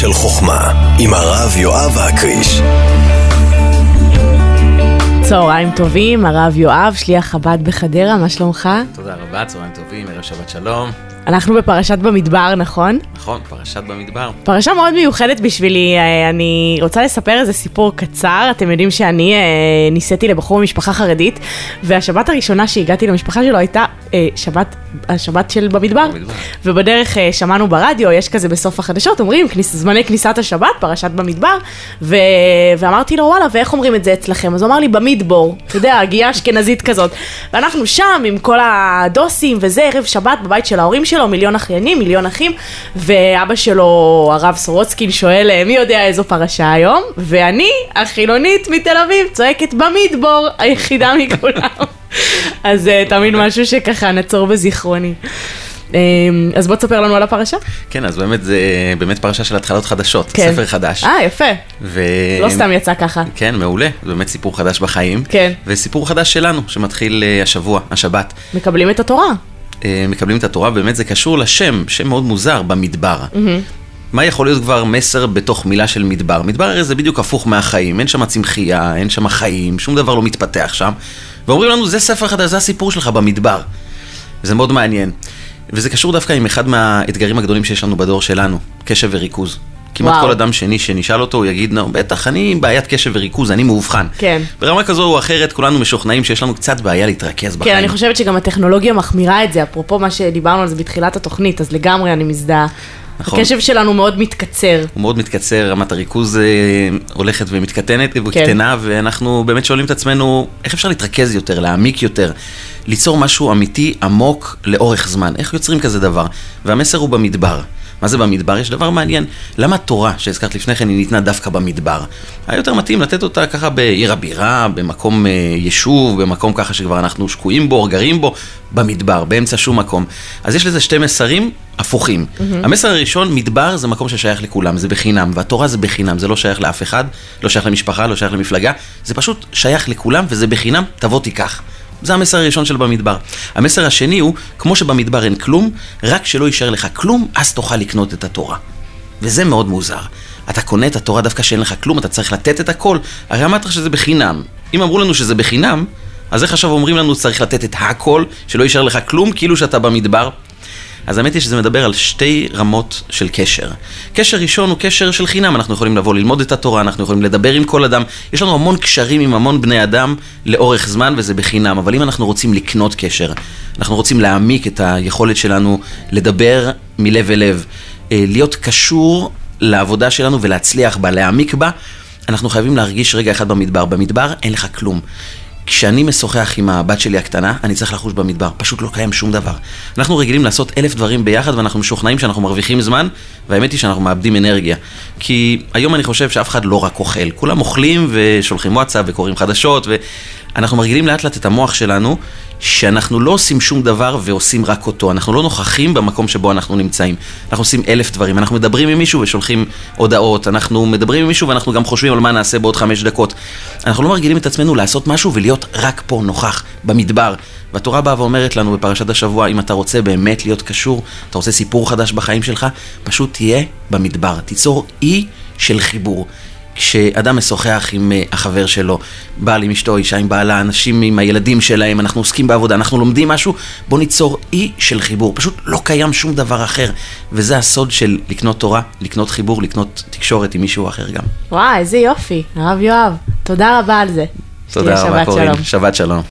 של חוכמה, עם הרב יואב הקריש. צהריים טובים, הרב יואב, שליח חב"ד בחדרה, מה שלומך? תודה רבה, צהריים טובים, ערב שבת שלום. אנחנו בפרשת במדבר, נכון? נכון, פרשת במדבר. פרשה מאוד מיוחדת בשבילי, אה, אני רוצה לספר איזה סיפור קצר. אתם יודעים שאני אה, נישאתי לבחור ממשפחה חרדית, והשבת הראשונה שהגעתי למשפחה שלו הייתה שבת, השבת של במדבר. במדבר. ובדרך אה, שמענו ברדיו, יש כזה בסוף החדשות, אומרים כניס, זמני כניסת השבת, פרשת במדבר, ו... ואמרתי לו, וואלה, ואיך אומרים את זה אצלכם? אז הוא אמר לי, במדבור, אתה יודע, הגייה אשכנזית כזאת. ואנחנו שם עם כל הדוסים וזה, ערב שבת בבית של ההורים שלו, מיליון אחיינים, מיליון אחים, ואבא שלו, הרב סורוצקין, שואל, "אה, מי יודע איזו פרשה היום? ואני, החילונית מתל אביב, צועקת במדבור, היחידה מכולם. אז אה, תמיד משהו שככה נצור בזיכרוני. אה, אז בוא תספר לנו על הפרשה. כן, אז באמת זה באמת פרשה של התחלות חדשות, כן. ספר חדש. אה, יפה. ו... לא סתם יצא ככה. כן, מעולה, זה באמת סיפור חדש בחיים. כן. וסיפור חדש שלנו, שמתחיל אה, השבוע, השבת. מקבלים את התורה. אה, מקבלים את התורה, באמת זה קשור לשם, שם מאוד מוזר, במדבר. מה יכול להיות כבר מסר בתוך מילה של מדבר? מדבר הרי זה בדיוק הפוך מהחיים, אין שם צמחייה, אין שם חיים, שום דבר לא מתפתח שם. ואומרים לנו, זה ספר חדש, זה הסיפור שלך במדבר. וזה מאוד מעניין. וזה קשור דווקא עם אחד מהאתגרים הגדולים שיש לנו בדור שלנו, קשב וריכוז. כמעט וואו. כל אדם שני שנשאל אותו, הוא יגיד, נו, בטח, אני עם בעיית קשב וריכוז, אני מאובחן. כן. ברמה כזו או אחרת, כולנו משוכנעים שיש לנו קצת בעיה להתרכז בחיים. כן, אני חושבת שגם הטכנולוגיה מחמירה את זה, אפרופו מה שדיברנו על זה בתחילת התוכנית, אז לגמרי אני מזדהה. נכון. הקשב שלנו מאוד מתקצר. הוא מאוד מתקצר, רמת הריכוז אה, הולכת ומתקטנת וקטנה, ואנחנו באמת שואלים את עצמנו, איך אפשר להתרכז יותר, להעמיק יותר, ליצור משהו אמיתי, עמוק, לאורך זמן? איך יוצרים כזה דבר? והמסר הוא במדבר. מה זה במדבר? יש דבר מעניין. למה התורה שהזכרת לפני כן היא ניתנה דווקא במדבר? היה יותר מתאים לתת אותה ככה בעיר הבירה, במקום אה, יישוב, במקום ככה שכבר אנחנו שקועים בו, או גרים בו, במדבר, באמצע שום מקום. אז יש לזה שתי מסרים הפוכים. המסר הראשון, מדבר זה מקום ששייך לכולם, זה בחינם, והתורה זה בחינם, זה לא שייך לאף אחד, לא שייך למשפחה, לא שייך למפלגה, זה פשוט שייך לכולם וזה בחינם, תבוא תיקח. זה המסר הראשון של במדבר. המסר השני הוא, כמו שבמדבר אין כלום, רק שלא יישאר לך כלום, אז תוכל לקנות את התורה. וזה מאוד מוזר. אתה קונה את התורה דווקא שאין לך כלום, אתה צריך לתת את הכל. הרי אמרת לך שזה בחינם. אם אמרו לנו שזה בחינם, אז איך עכשיו אומרים לנו צריך לתת את הכל, שלא יישאר לך כלום, כאילו שאתה במדבר? אז האמת היא שזה מדבר על שתי רמות של קשר. קשר ראשון הוא קשר של חינם, אנחנו יכולים לבוא ללמוד את התורה, אנחנו יכולים לדבר עם כל אדם, יש לנו המון קשרים עם המון בני אדם לאורך זמן וזה בחינם, אבל אם אנחנו רוצים לקנות קשר, אנחנו רוצים להעמיק את היכולת שלנו לדבר מלב אל לב, אה, להיות קשור לעבודה שלנו ולהצליח בה, להעמיק בה, אנחנו חייבים להרגיש רגע אחד במדבר. במדבר אין לך כלום. כשאני משוחח עם הבת שלי הקטנה, אני צריך לחוש במדבר, פשוט לא קיים שום דבר. אנחנו רגילים לעשות אלף דברים ביחד ואנחנו משוכנעים שאנחנו מרוויחים זמן, והאמת היא שאנחנו מאבדים אנרגיה. כי היום אני חושב שאף אחד לא רק אוכל, כולם אוכלים ושולחים וואטסאפ וקוראים חדשות, ואנחנו מרגילים לאט לאט את המוח שלנו, שאנחנו לא עושים שום דבר ועושים רק אותו, אנחנו לא נוכחים במקום שבו אנחנו נמצאים. אנחנו עושים אלף דברים, אנחנו מדברים עם מישהו ושולחים הודעות, אנחנו מדברים עם מישהו ואנחנו גם חושבים על מה נעשה בעוד חמש דקות. אנחנו לא מרגילים את עצמנו לעשות משהו ולהיות רק פה נוכח, במדבר. והתורה באה ואומרת לנו בפרשת השבוע, אם אתה רוצה באמת להיות קשור, אתה רוצה סיפור חדש בחיים שלך, פשוט תהיה במדבר, תיצור אי של חיבור. כשאדם משוחח עם אה, החבר שלו, בעל עם אשתו, אישה עם בעלה, אנשים עם הילדים שלהם, אנחנו עוסקים בעבודה, אנחנו לומדים משהו, בוא ניצור אי של חיבור. פשוט לא קיים שום דבר אחר. וזה הסוד של לקנות תורה, לקנות חיבור, לקנות תקשורת עם מישהו אחר גם. וואי, איזה יופי, הרב יואב. תודה רבה על זה. תודה רבה, קורין. שבת שלום.